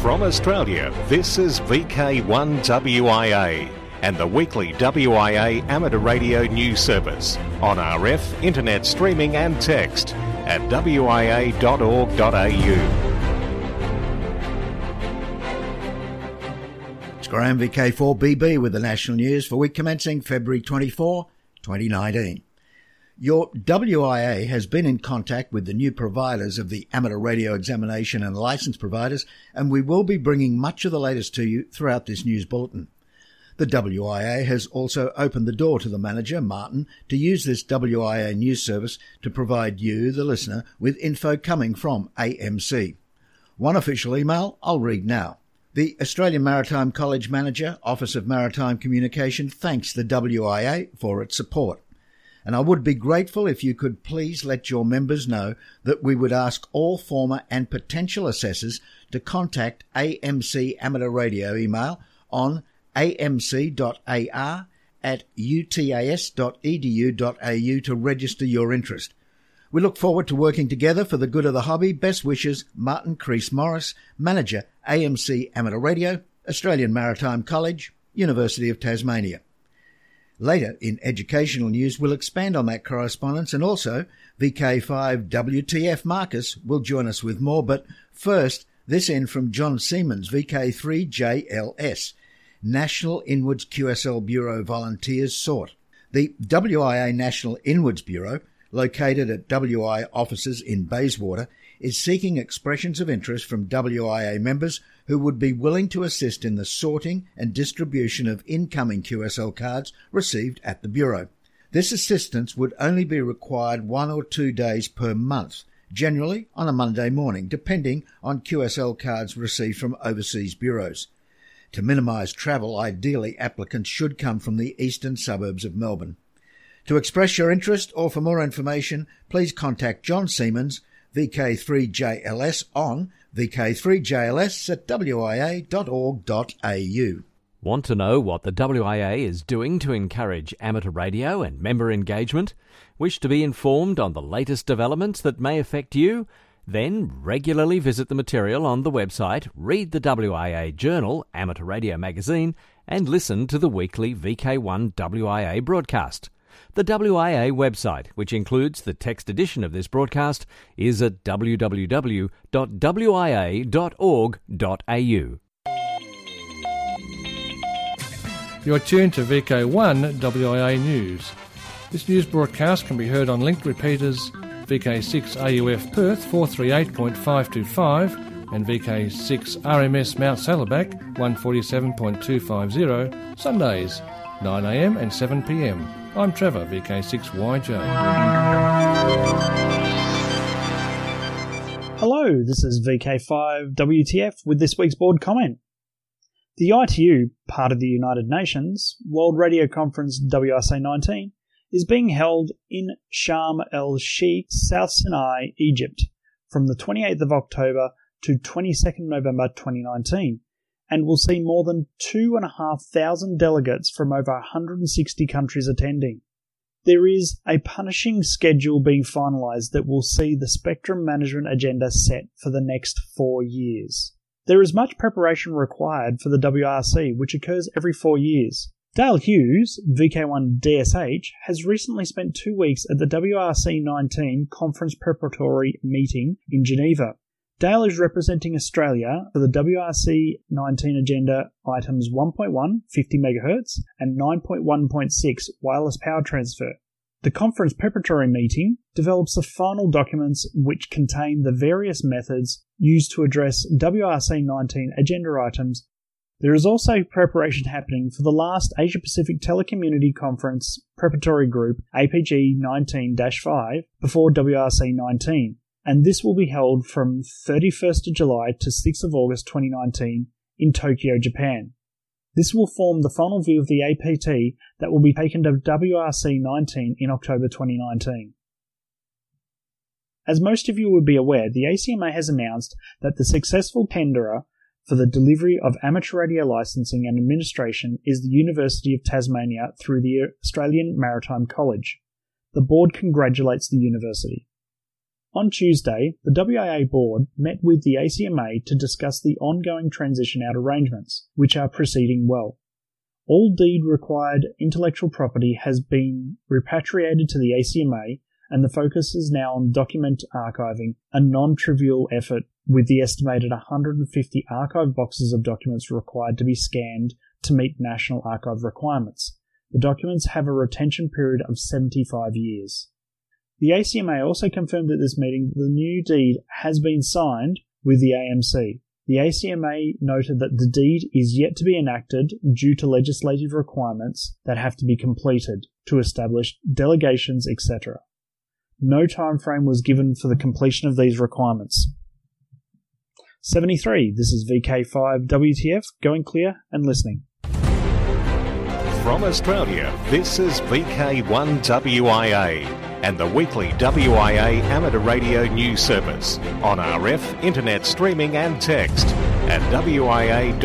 From Australia, this is VK1WIA and the weekly WIA amateur radio news service on RF, internet streaming and text at wia.org.au. It's Graham VK4BB with the national news for week commencing February 24, 2019. Your WIA has been in contact with the new providers of the amateur radio examination and license providers, and we will be bringing much of the latest to you throughout this news bulletin. The WIA has also opened the door to the manager, Martin, to use this WIA news service to provide you, the listener, with info coming from AMC. One official email I'll read now. The Australian Maritime College Manager, Office of Maritime Communication, thanks the WIA for its support and I would be grateful if you could please let your members know that we would ask all former and potential assessors to contact AMC Amateur Radio email on amc.ar at utas.edu.au to register your interest. We look forward to working together for the good of the hobby. Best wishes, Martin Crease Morris, Manager, AMC Amateur Radio, Australian Maritime College, University of Tasmania. Later in educational news, we'll expand on that correspondence and also VK5 WTF Marcus will join us with more. But first, this in from John Siemens, VK3JLS, National Inwards QSL Bureau volunteers sought. The WIA National Inwards Bureau, located at WI offices in Bayswater, is seeking expressions of interest from WIA members who would be willing to assist in the sorting and distribution of incoming QSL cards received at the Bureau. This assistance would only be required one or two days per month, generally on a Monday morning, depending on QSL cards received from overseas bureaus. To minimise travel, ideally applicants should come from the eastern suburbs of Melbourne. To express your interest or for more information, please contact John Siemens VK3JLS on VK3JLS at wia.org.au. Want to know what the WIA is doing to encourage amateur radio and member engagement? Wish to be informed on the latest developments that may affect you? Then regularly visit the material on the website, read the WIA Journal, Amateur Radio Magazine, and listen to the weekly VK1 WIA broadcast. The WIA website, which includes the text edition of this broadcast, is at www.wia.org.au. You're tuned to VK1 WIA News. This news broadcast can be heard on linked repeaters VK6 AUF Perth 438.525 and VK6 RMS Mount Saddleback 147.250 Sundays 9am and 7pm. I'm Trevor, VK6YJ. Hello, this is VK5WTF with this week's board comment. The ITU, part of the United Nations, World Radio Conference WRC 19, is being held in Sharm el Sheikh, South Sinai, Egypt, from the 28th of October to 22nd November 2019 and will see more than 2,500 delegates from over 160 countries attending. There is a punishing schedule being finalised that will see the spectrum management agenda set for the next four years. There is much preparation required for the WRC, which occurs every four years. Dale Hughes, VK1 DSH, has recently spent two weeks at the WRC 19 conference preparatory meeting in Geneva. Dale is representing Australia for the WRC 19 agenda items 1.1 50 MHz and 9.1.6 wireless power transfer. The conference preparatory meeting develops the final documents which contain the various methods used to address WRC 19 agenda items. There is also preparation happening for the last Asia Pacific Telecommunity Conference preparatory group APG 19 5 before WRC 19 and this will be held from 31st of July to 6th of August 2019 in Tokyo, Japan. This will form the final view of the APT that will be taken to WRC 19 in October 2019. As most of you would be aware, the ACMA has announced that the successful tenderer for the delivery of amateur radio licensing and administration is the University of Tasmania through the Australian Maritime College. The board congratulates the university. On Tuesday, the WIA board met with the ACMA to discuss the ongoing transition out arrangements, which are proceeding well. All deed required intellectual property has been repatriated to the ACMA, and the focus is now on document archiving, a non trivial effort with the estimated 150 archive boxes of documents required to be scanned to meet National Archive requirements. The documents have a retention period of 75 years. The ACMA also confirmed at this meeting that the new deed has been signed with the AMC. The ACMA noted that the deed is yet to be enacted due to legislative requirements that have to be completed to establish delegations, etc. No time frame was given for the completion of these requirements. 73. This is VK5 WTF, going clear and listening. From Australia, this is VK1WIA and the weekly WIA amateur radio news service on RF, internet streaming and text at wia.org.au.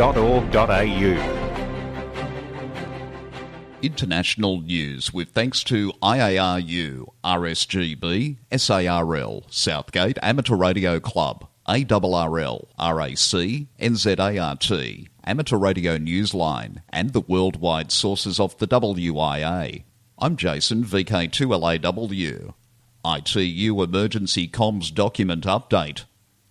International news with thanks to IARU, RSGB, SARL, Southgate Amateur Radio Club, ARRL, RAC, NZART, Amateur Radio Newsline, and the worldwide sources of the WIA. I'm Jason, VK2LAW. ITU Emergency Comms Document Update.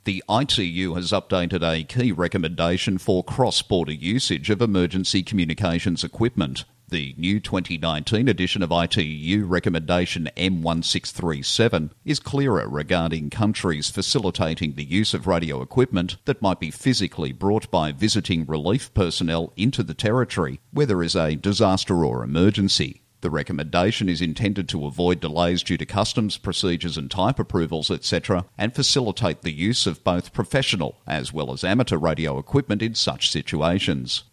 The ITU has updated a key recommendation for cross border usage of emergency communications equipment. The new 2019 edition of ITU Recommendation M1637 is clearer regarding countries facilitating the use of radio equipment that might be physically brought by visiting relief personnel into the territory where there is a disaster or emergency. The recommendation is intended to avoid delays due to customs procedures and type approvals, etc., and facilitate the use of both professional as well as amateur radio equipment in such situations.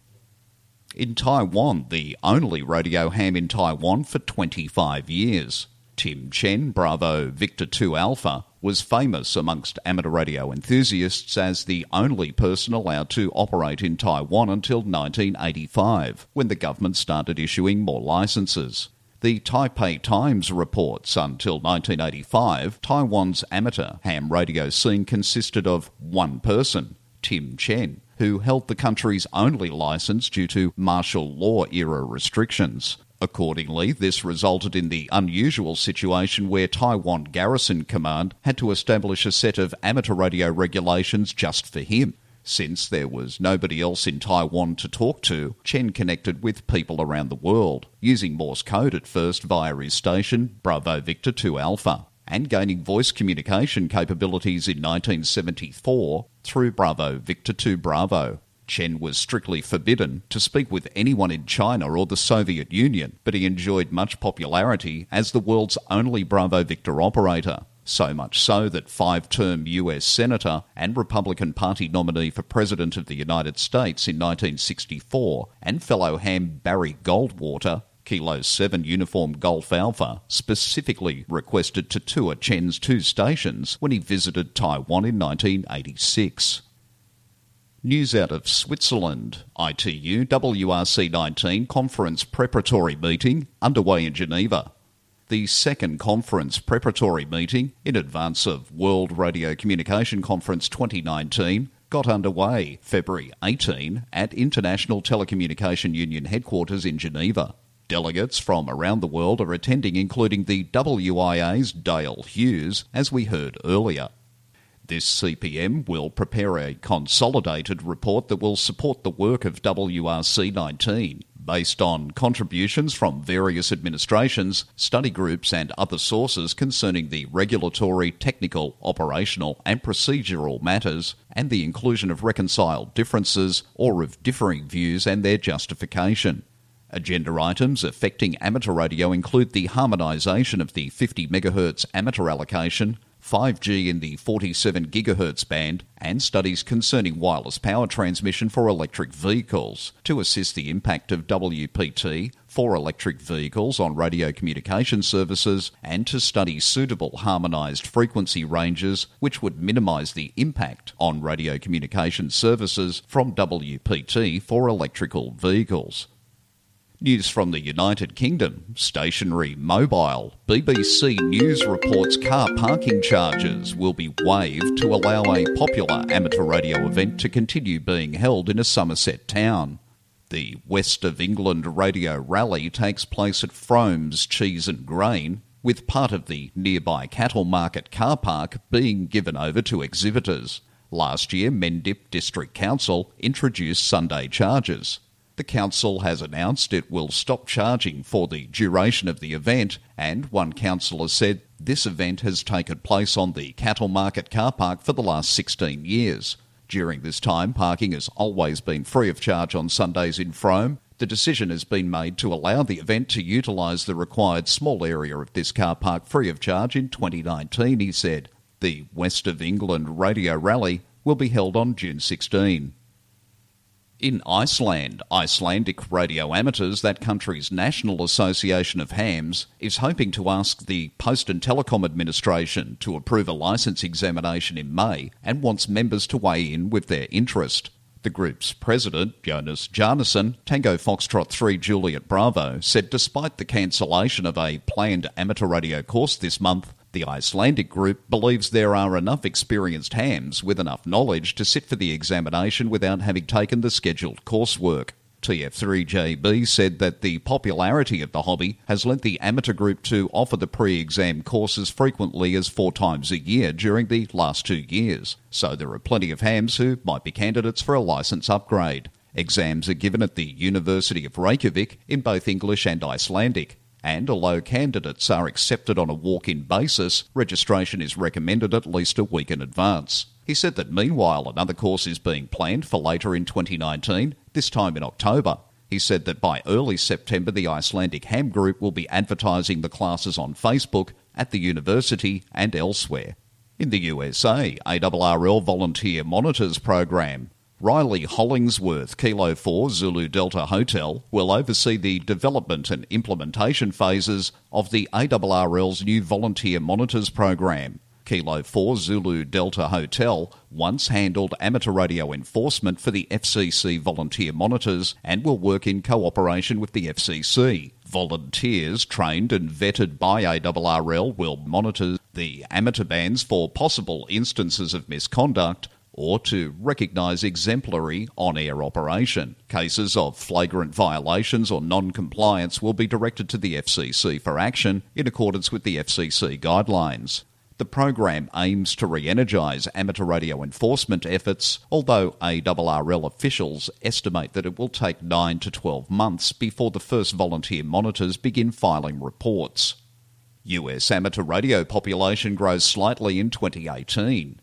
In Taiwan, the only radio ham in Taiwan for 25 years, Tim Chen, Bravo Victor 2 Alpha, was famous amongst amateur radio enthusiasts as the only person allowed to operate in Taiwan until 1985, when the government started issuing more licenses. The Taipei Times reports until 1985, Taiwan's amateur ham radio scene consisted of one person, Tim Chen, who held the country's only license due to martial law era restrictions. Accordingly, this resulted in the unusual situation where Taiwan Garrison Command had to establish a set of amateur radio regulations just for him. Since there was nobody else in Taiwan to talk to, Chen connected with people around the world, using Morse code at first via his station, Bravo Victor 2 Alpha, and gaining voice communication capabilities in 1974 through Bravo Victor 2 Bravo. Chen was strictly forbidden to speak with anyone in China or the Soviet Union, but he enjoyed much popularity as the world's only Bravo Victor operator. So much so that five term US Senator and Republican Party nominee for President of the United States in 1964 and fellow ham Barry Goldwater Kilo 7 Uniform Golf Alpha specifically requested to tour Chen's two stations when he visited Taiwan in 1986. News out of Switzerland. ITU WRC 19 conference preparatory meeting underway in Geneva. The second conference preparatory meeting in advance of World Radio Communication Conference 2019 got underway February 18 at International Telecommunication Union headquarters in Geneva. Delegates from around the world are attending, including the WIA's Dale Hughes, as we heard earlier. This CPM will prepare a consolidated report that will support the work of WRC 19 based on contributions from various administrations, study groups, and other sources concerning the regulatory, technical, operational, and procedural matters, and the inclusion of reconciled differences or of differing views and their justification. Agenda items affecting amateur radio include the harmonisation of the 50 MHz amateur allocation, 5G in the 47 GHz band, and studies concerning wireless power transmission for electric vehicles to assess the impact of WPT for electric vehicles on radio communication services and to study suitable harmonised frequency ranges which would minimise the impact on radio communication services from WPT for electrical vehicles. News from the United Kingdom, stationary mobile. BBC News reports car parking charges will be waived to allow a popular amateur radio event to continue being held in a Somerset town. The West of England Radio Rally takes place at Frome's Cheese and Grain, with part of the nearby cattle market car park being given over to exhibitors. Last year, Mendip District Council introduced Sunday charges. The council has announced it will stop charging for the duration of the event, and one councillor said this event has taken place on the cattle market car park for the last 16 years. During this time, parking has always been free of charge on Sundays in Frome. The decision has been made to allow the event to utilise the required small area of this car park free of charge in 2019, he said. The West of England Radio Rally will be held on June 16. In Iceland, Icelandic radio amateurs, that country's national association of hams, is hoping to ask the Post and Telecom Administration to approve a licence examination in May and wants members to weigh in with their interest. The group's president, Jonas Bjarnason, Tango Foxtrot 3 Juliet Bravo, said despite the cancellation of a planned amateur radio course this month, the Icelandic group believes there are enough experienced hams with enough knowledge to sit for the examination without having taken the scheduled coursework. TF3JB said that the popularity of the hobby has lent the amateur group to offer the pre exam courses frequently as four times a year during the last two years, so there are plenty of hams who might be candidates for a licence upgrade. Exams are given at the University of Reykjavik in both English and Icelandic. And although candidates are accepted on a walk in basis, registration is recommended at least a week in advance. He said that meanwhile another course is being planned for later in 2019, this time in October. He said that by early September the Icelandic Ham Group will be advertising the classes on Facebook, at the university, and elsewhere. In the USA, ARRL Volunteer Monitors Program Riley Hollingsworth, Kilo 4 Zulu Delta Hotel, will oversee the development and implementation phases of the ARRL's new Volunteer Monitors program. Kilo 4 Zulu Delta Hotel once handled amateur radio enforcement for the FCC volunteer monitors and will work in cooperation with the FCC. Volunteers trained and vetted by ARRL will monitor the amateur bands for possible instances of misconduct or to recognise exemplary on air operation. Cases of flagrant violations or non compliance will be directed to the FCC for action in accordance with the FCC guidelines. The program aims to re energise amateur radio enforcement efforts, although ARRL officials estimate that it will take 9 to 12 months before the first volunteer monitors begin filing reports. US amateur radio population grows slightly in 2018.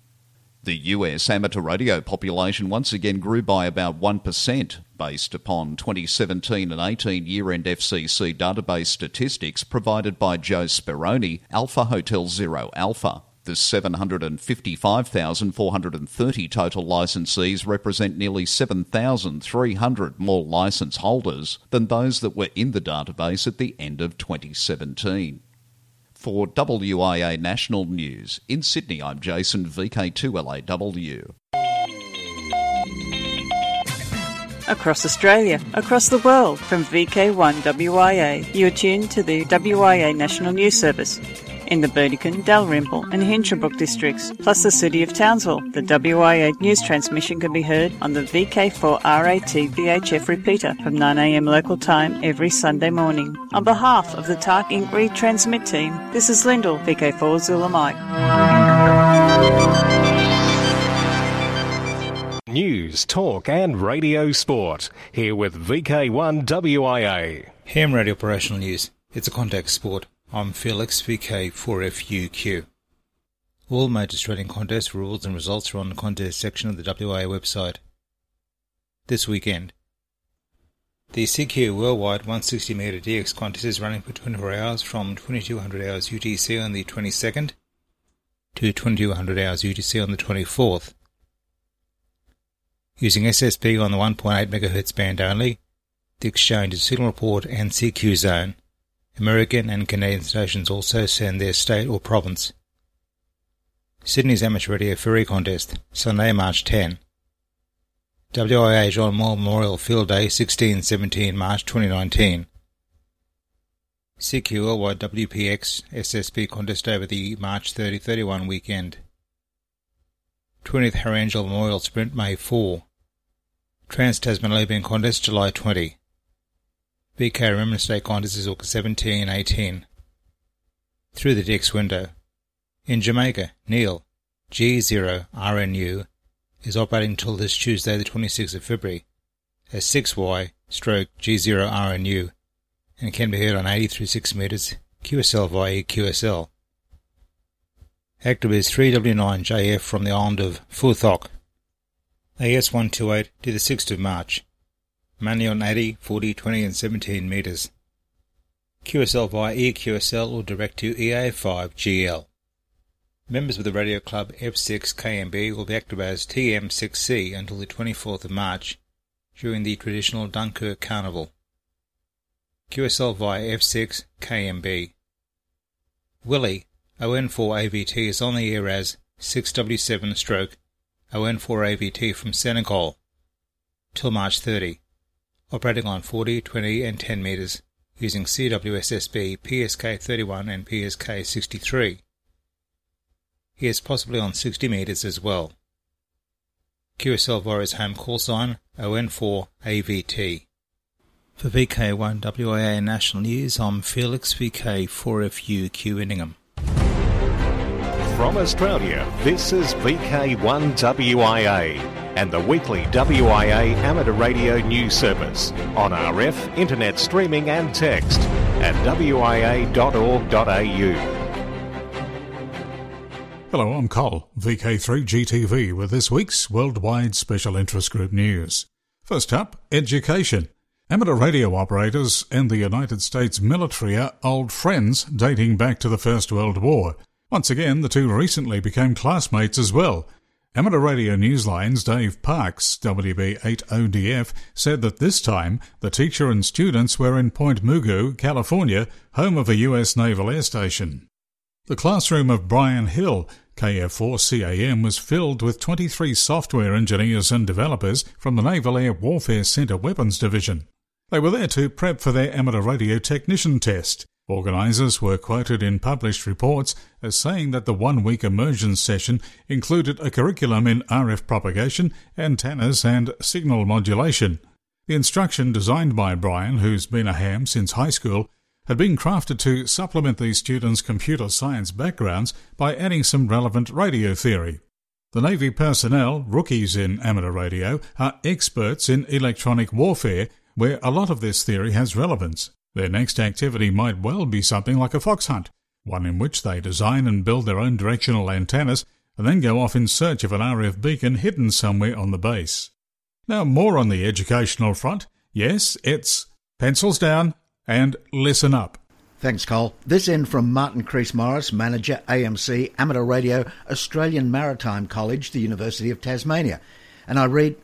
The US amateur radio population once again grew by about 1%, based upon 2017 and 18 year end FCC database statistics provided by Joe Speroni, Alpha Hotel Zero Alpha. The 755,430 total licensees represent nearly 7,300 more licence holders than those that were in the database at the end of 2017. For WIA National News, in Sydney, I'm Jason, VK2LAW. Across Australia, across the world, from VK1WIA, you're tuned to the WIA National News Service in the Burdekin, Dalrymple, and Hinchinbrook districts, plus the city of Townsville. The WIA news transmission can be heard on the VK4RAT VHF repeater from 9am local time every Sunday morning. On behalf of the TARC Inc. retransmit team, this is Lyndall, VK4 Zulu Mike. News, talk, and radio sport. Here with VK1WIA. Ham Radio Operational News. It's a contact sport. I'm Felix VK4FUQ. All major Australian contest rules and results are on the contest section of the WIA website. This weekend, the CQ Worldwide 160 meter DX contest is running for 24 hours from 2200 hours UTC on the 22nd to 2200 hours UTC on the 24th. Using SSB on the 1.8 MHz band only, the exchange is Signal Report and CQ Zone. American and Canadian stations also send their state or province. Sydney's Amateur Radio Ferry Contest, Sunday, March 10. WIA John Moyle Memorial Field Day 16-17 March 2019. CQLY WPX SSB contest over the March 30-31 weekend. 20th Harry Angel Memorial Sprint May 4. Trans Tasman Low Band Contest July 20. VK Remembrance Day Contest is August 17 and 18. Through the DX Window. In Jamaica, Neil, G0RNU, is operating until this Tuesday, the 26th of February, as 6Y stroke G0RNU, and can be heard on 80 through 6 metres, QSL via QSL. Active is 3W9JF from the island of Phu Quoc. AS128 to the 6th of March mainly on 80, 40, 20 and 17 metres. QSL via EQSL or direct to EA5GL. Members of the Radio Club F6KMB will be active as TM6C until the 24th of March during the traditional Dunkirk Carnival. QSL via F6KMB. Willie, ON4AVT is on the air as 6W7 stroke ON4AVT from Senegal till March 30 operating on 40, 20 and 10 metres using CWSSB PSK31 and PSK63. He is possibly on 60 metres as well. QSL Warriors home call sign ON4AVT. For VK1 WIA National News, I'm Felix VK4FU Q Inningham. From Australia, this is VK1WIA and the weekly WIA amateur radio news service on RF, internet streaming and text at wia.org.au. Hello, I'm Col, VK3GTV, with this week's Worldwide Special Interest Group news. First up, education. Amateur radio operators and the United States military are old friends dating back to the First World War. Once again, the two recently became classmates as well. Amateur Radio Newsline's Dave Parks, WB8ODF, said that this time the teacher and students were in Point Mugu, California, home of a US Naval Air Station. The classroom of Brian Hill, KF4CAM, was filled with 23 software engineers and developers from the Naval Air Warfare Center Weapons Division. They were there to prep for their amateur radio technician test. Organisers were quoted in published reports as saying that the one week immersion session included a curriculum in RF propagation, antennas, and signal modulation. The instruction, designed by Brian, who's been a ham since high school, had been crafted to supplement these students' computer science backgrounds by adding some relevant radio theory. The Navy personnel, rookies in amateur radio, are experts in electronic warfare, where a lot of this theory has relevance. Their next activity might well be something like a fox hunt, one in which they design and build their own directional antennas and then go off in search of an RF beacon hidden somewhere on the base. Now, more on the educational front. Yes, it's pencils down and listen up. Thanks, Cole. This in from Martin Crease Morris, manager AMC Amateur Radio, Australian Maritime College, the University of Tasmania. And I read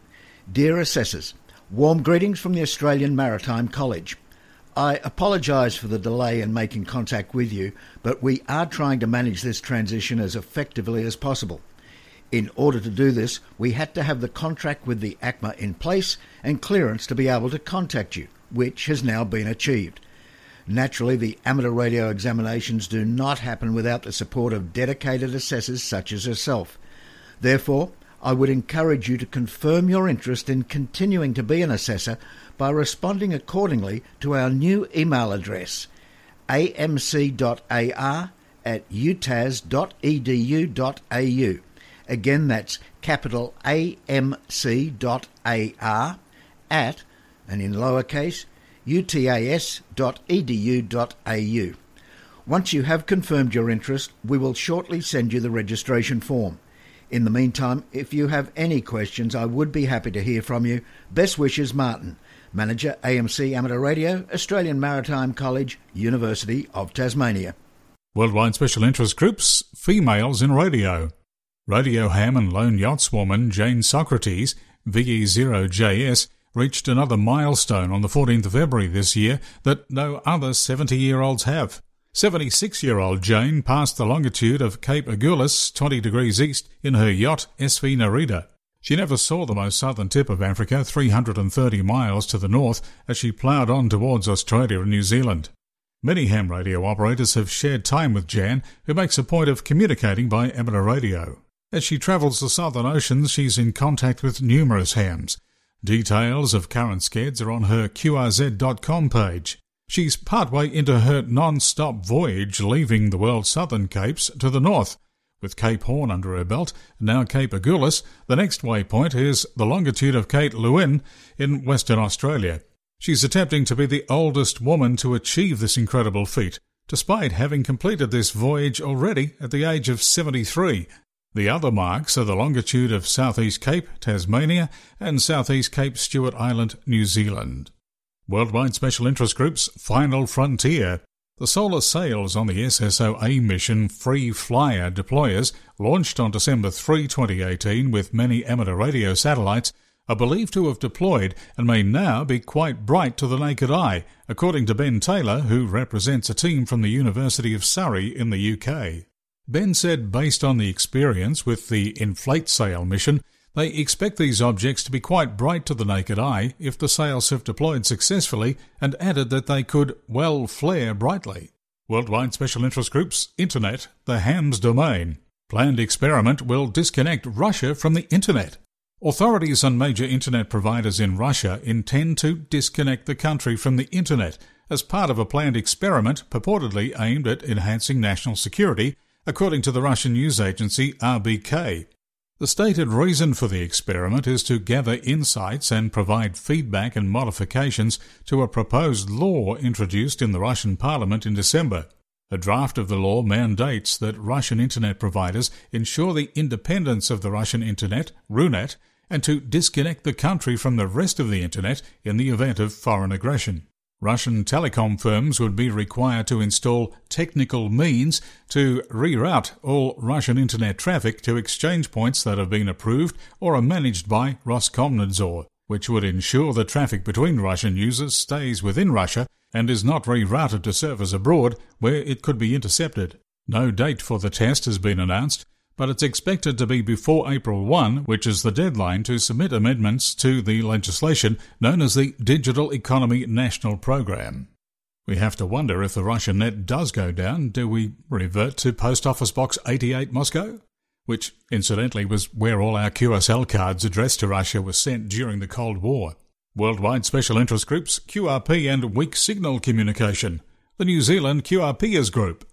Dear Assessors, warm greetings from the Australian Maritime College. I apologise for the delay in making contact with you, but we are trying to manage this transition as effectively as possible. In order to do this, we had to have the contract with the ACMA in place and clearance to be able to contact you, which has now been achieved. Naturally, the amateur radio examinations do not happen without the support of dedicated assessors such as yourself. Therefore, I would encourage you to confirm your interest in continuing to be an assessor by responding accordingly to our new email address amc.ar at utas.edu.au. Again, that's capital amc.ar at, and in lowercase, utas.edu.au. Once you have confirmed your interest, we will shortly send you the registration form. In the meantime, if you have any questions, I would be happy to hear from you. Best wishes, Martin. Manager, AMC Amateur Radio, Australian Maritime College, University of Tasmania. Worldwide Special Interest Groups, Females in Radio. Radio ham and lone yachtswoman Jane Socrates, VE0JS, reached another milestone on the 14th of February this year that no other 70 year olds have. 76 year old Jane passed the longitude of Cape Agulhas 20 degrees east in her yacht SV Nereida. She never saw the most southern tip of Africa, 330 miles to the north, as she ploughed on towards Australia and New Zealand. Many ham radio operators have shared time with Jan, who makes a point of communicating by amateur radio. As she travels the southern oceans, she's in contact with numerous hams. Details of current skeds are on her QRZ.com page. She's partway into her non-stop voyage leaving the world's southern capes to the north. With Cape Horn under her belt, now Cape Agulhas, the next waypoint is the longitude of Cape Leeuwin in Western Australia. She's attempting to be the oldest woman to achieve this incredible feat, despite having completed this voyage already at the age of 73. The other marks are the longitude of Southeast Cape, Tasmania, and Southeast Cape Stewart Island, New Zealand. Worldwide Special Interest Group's Final Frontier. The solar sails on the SSOA mission Free Flyer deployers, launched on December 3, 2018, with many amateur radio satellites, are believed to have deployed and may now be quite bright to the naked eye, according to Ben Taylor, who represents a team from the University of Surrey in the UK. Ben said, based on the experience with the Inflate Sail mission, they expect these objects to be quite bright to the naked eye if the sails have deployed successfully, and added that they could well flare brightly. Worldwide Special Interest Groups, Internet, the HAMS domain. Planned experiment will disconnect Russia from the Internet. Authorities and major internet providers in Russia intend to disconnect the country from the internet as part of a planned experiment purportedly aimed at enhancing national security, according to the Russian news agency RBK. The stated reason for the experiment is to gather insights and provide feedback and modifications to a proposed law introduced in the Russian parliament in December. A draft of the law mandates that Russian internet providers ensure the independence of the Russian internet, RUNET, and to disconnect the country from the rest of the Internet in the event of foreign aggression. Russian telecom firms would be required to install technical means to reroute all Russian internet traffic to exchange points that have been approved or are managed by Roskomnadzor, which would ensure the traffic between Russian users stays within Russia and is not rerouted to servers abroad where it could be intercepted. No date for the test has been announced, but it's expected to be before April 1, which is the deadline to submit amendments to the legislation known as the Digital Economy National Program. We have to wonder if the Russian net does go down, do we revert to Post Office Box 88 Moscow? Which, incidentally, was where all our QSL cards addressed to Russia were sent during the Cold War. Worldwide Special Interest Groups, QRP and Weak Signal Communication, the New Zealand QRPers Group.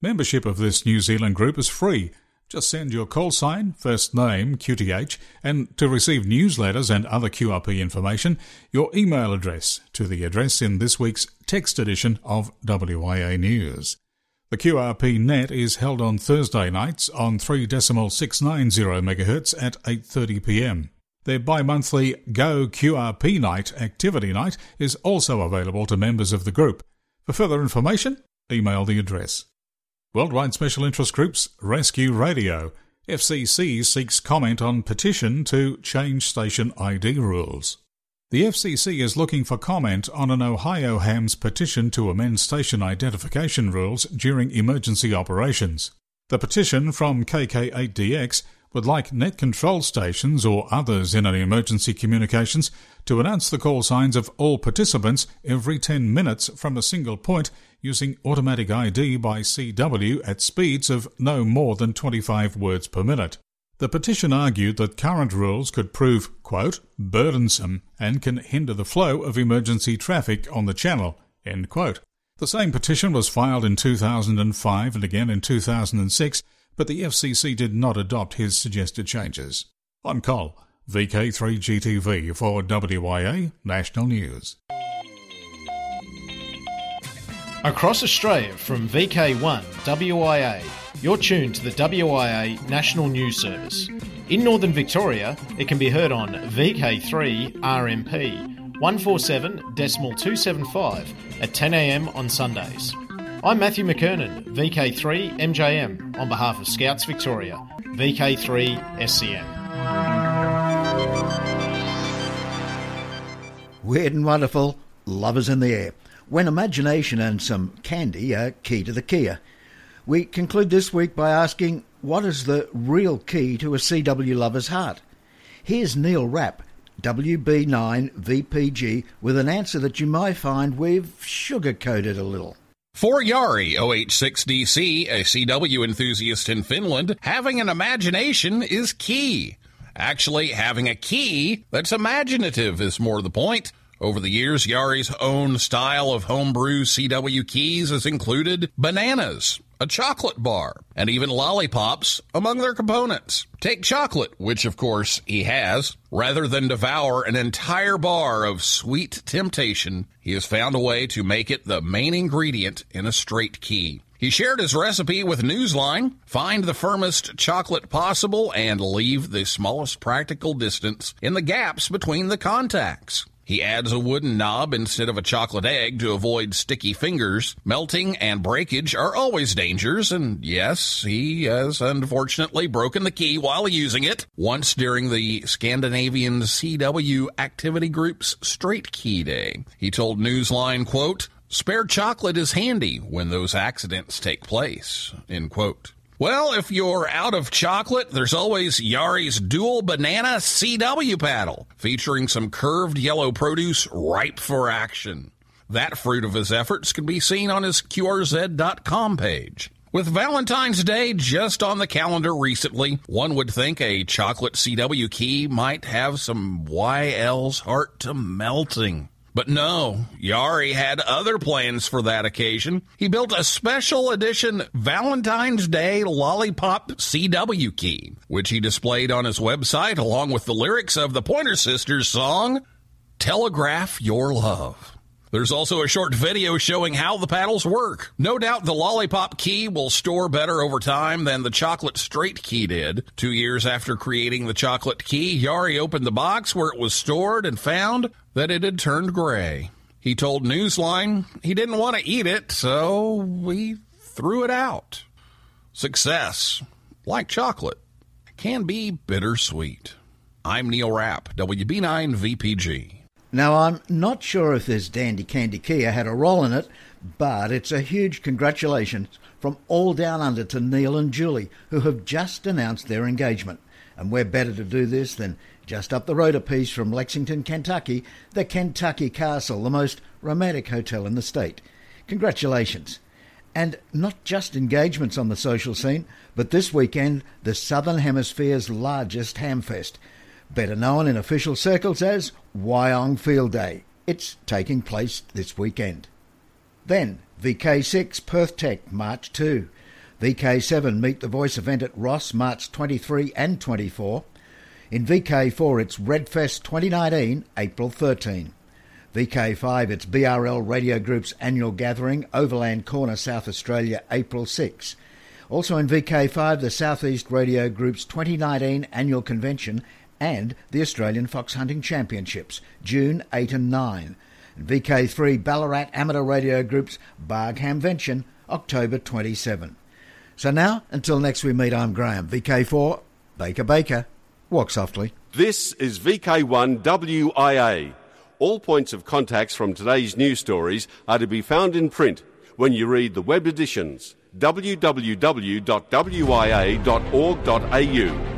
Membership of this New Zealand group is free just send your call sign, first name, QTH, and to receive newsletters and other QRP information, your email address to the address in this week's text edition of WIA News. The QRP net is held on Thursday nights on 3.690 MHz at 8:30 p.m. Their bi-monthly Go QRP Night activity night is also available to members of the group. For further information, email the address. Worldwide Special Interest Groups Rescue Radio. FCC seeks comment on petition to change station ID rules. The FCC is looking for comment on an Ohio Hams petition to amend station identification rules during emergency operations. The petition from KK8DX would like net control stations or others in an emergency communications to announce the call signs of all participants every 10 minutes from a single point using automatic ID by CW at speeds of no more than 25 words per minute. The petition argued that current rules could prove, quote, burdensome and can hinder the flow of emergency traffic on the channel, end quote. The same petition was filed in 2005 and again in 2006, but the FCC did not adopt his suggested changes. I'm Col, VK3GTV for WIA National News. Across Australia from VK1 WIA, you're tuned to the WIA National News Service. In Northern Victoria, it can be heard on VK3 RMP 147.275 at 10am on Sundays. I'm Matthew McKernan, VK3 MJM, on behalf of Scouts Victoria, VK3 SCM. Weird and wonderful, lovers in the air when imagination and some candy are key to the keyer. We conclude this week by asking what is the real key to a CW lover's heart? Here's Neil Rapp, WB9VPG, with an answer that you might find we've sugar-coated a little. For Jari, OH6DC, a CW enthusiast in Finland, having an imagination is key. Actually, having a key that's imaginative is more the point. Over the years, Jari's own style of homebrew CW keys has included bananas, a chocolate bar, and even lollipops among their components. Take chocolate, which of course he has. Rather than devour an entire bar of sweet temptation, he has found a way to make it the main ingredient in a straight key. He shared his recipe with Newsline. Find the firmest chocolate possible and leave the smallest practical distance in the gaps between the contacts. He adds a wooden knob instead of a chocolate egg to avoid sticky fingers. Melting and breakage are always dangers, and yes, he has unfortunately broken the key while using it, once during the Scandinavian CW Activity Group's Straight Key Day. He told Newsline, quote, Spare chocolate is handy when those accidents take place, end quote. Well, if you're out of chocolate, there's always Jari's Dual Banana CW paddle, featuring some curved yellow produce ripe for action. That fruit of his efforts can be seen on his QRZ.com page. With Valentine's Day just on the calendar recently, one would think a chocolate CW key might have some YL's heart to melting. But no, Jari had other plans for that occasion. He built a special edition Valentine's Day Lollipop CW key, which he displayed on his website along with the lyrics of the Pointer Sisters song, Telegraph Your Love. There's also a short video showing how the paddles work. No doubt the lollipop key will store better over time than the chocolate straight key did. Two years after creating the chocolate key, Jari opened the box where it was stored and found that it had turned gray. He told Newsline he didn't want to eat it, so we threw it out. Success, like chocolate, can be bittersweet. I'm Neil Rapp, WB9 VPG. Now, I'm not sure if this Dandy Candy keyer had a role in it, but it's a huge congratulations from all down under to Neil and Julie, who have just announced their engagement. And we're better to do this than just up the road a piece from Lexington, Kentucky, the Kentucky Castle, the most romantic hotel in the state. Congratulations. And not just engagements on the social scene, but this weekend, the Southern Hemisphere's largest hamfest better known in official circles as Wyong Field Day. It's taking place this weekend. Then, VK6 Perth Tech, March 2. VK7 Meet the Voice event at Ross, March 23 and 24. In VK4, it's Redfest 2019, April 13. VK5, it's BRL Radio Group's annual gathering, Overland Corner, South Australia, April 6. Also in VK5, the Southeast Radio Group's 2019 annual convention and the Australian Fox Hunting Championships, June 8 and 9. And VK3 Ballarat Amateur Radio Group's Barg Hamvention, October 27. So now, until next we meet, I'm Graham. VK4, Baker Baker. Walk softly. This is VK1 WIA. All points of contacts from today's news stories are to be found in print when you read the web editions www.wia.org.au.